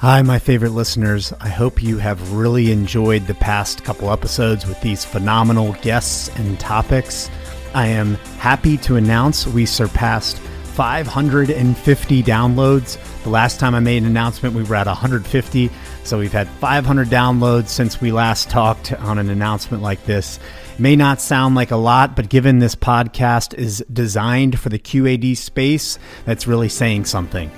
Hi, my favorite listeners. I hope you have really enjoyed the past couple episodes with these phenomenal guests and topics. I am happy to announce we surpassed 550 downloads. The last time I made an announcement, we were at 150. So we've had 500 downloads since we last talked on an announcement like this. May not sound like a lot, but given this podcast is designed for the QAD space, that's really saying something.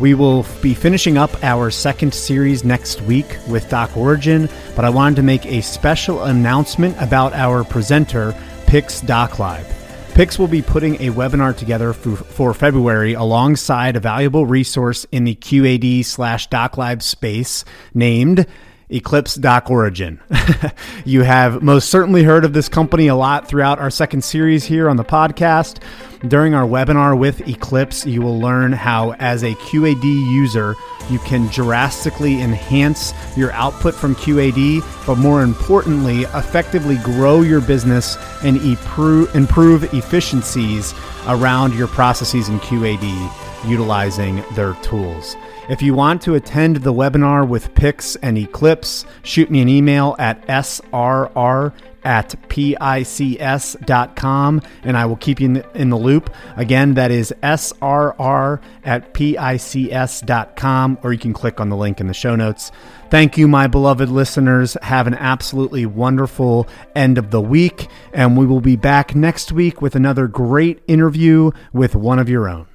We will be finishing up our second series next week with Doc Origin, but I wanted to make a special announcement about our presenter, Pix Doc Live. Pix will be putting a webinar together for, for February alongside a valuable resource in the QAD slash Doc Live space named Eclipse Doc Origin. you have most certainly heard of this company a lot throughout our second series here on the podcast. During our webinar with Eclipse, you will learn how, as a QAD user, you can drastically enhance your output from QAD, but more importantly, effectively grow your business and improve efficiencies around your processes in QAD utilizing their tools. If you want to attend the webinar with Pix and Eclipse, shoot me an email at srr at pics.com and I will keep you in the, in the loop. Again, that is srr at pics.com or you can click on the link in the show notes. Thank you, my beloved listeners. Have an absolutely wonderful end of the week, and we will be back next week with another great interview with one of your own.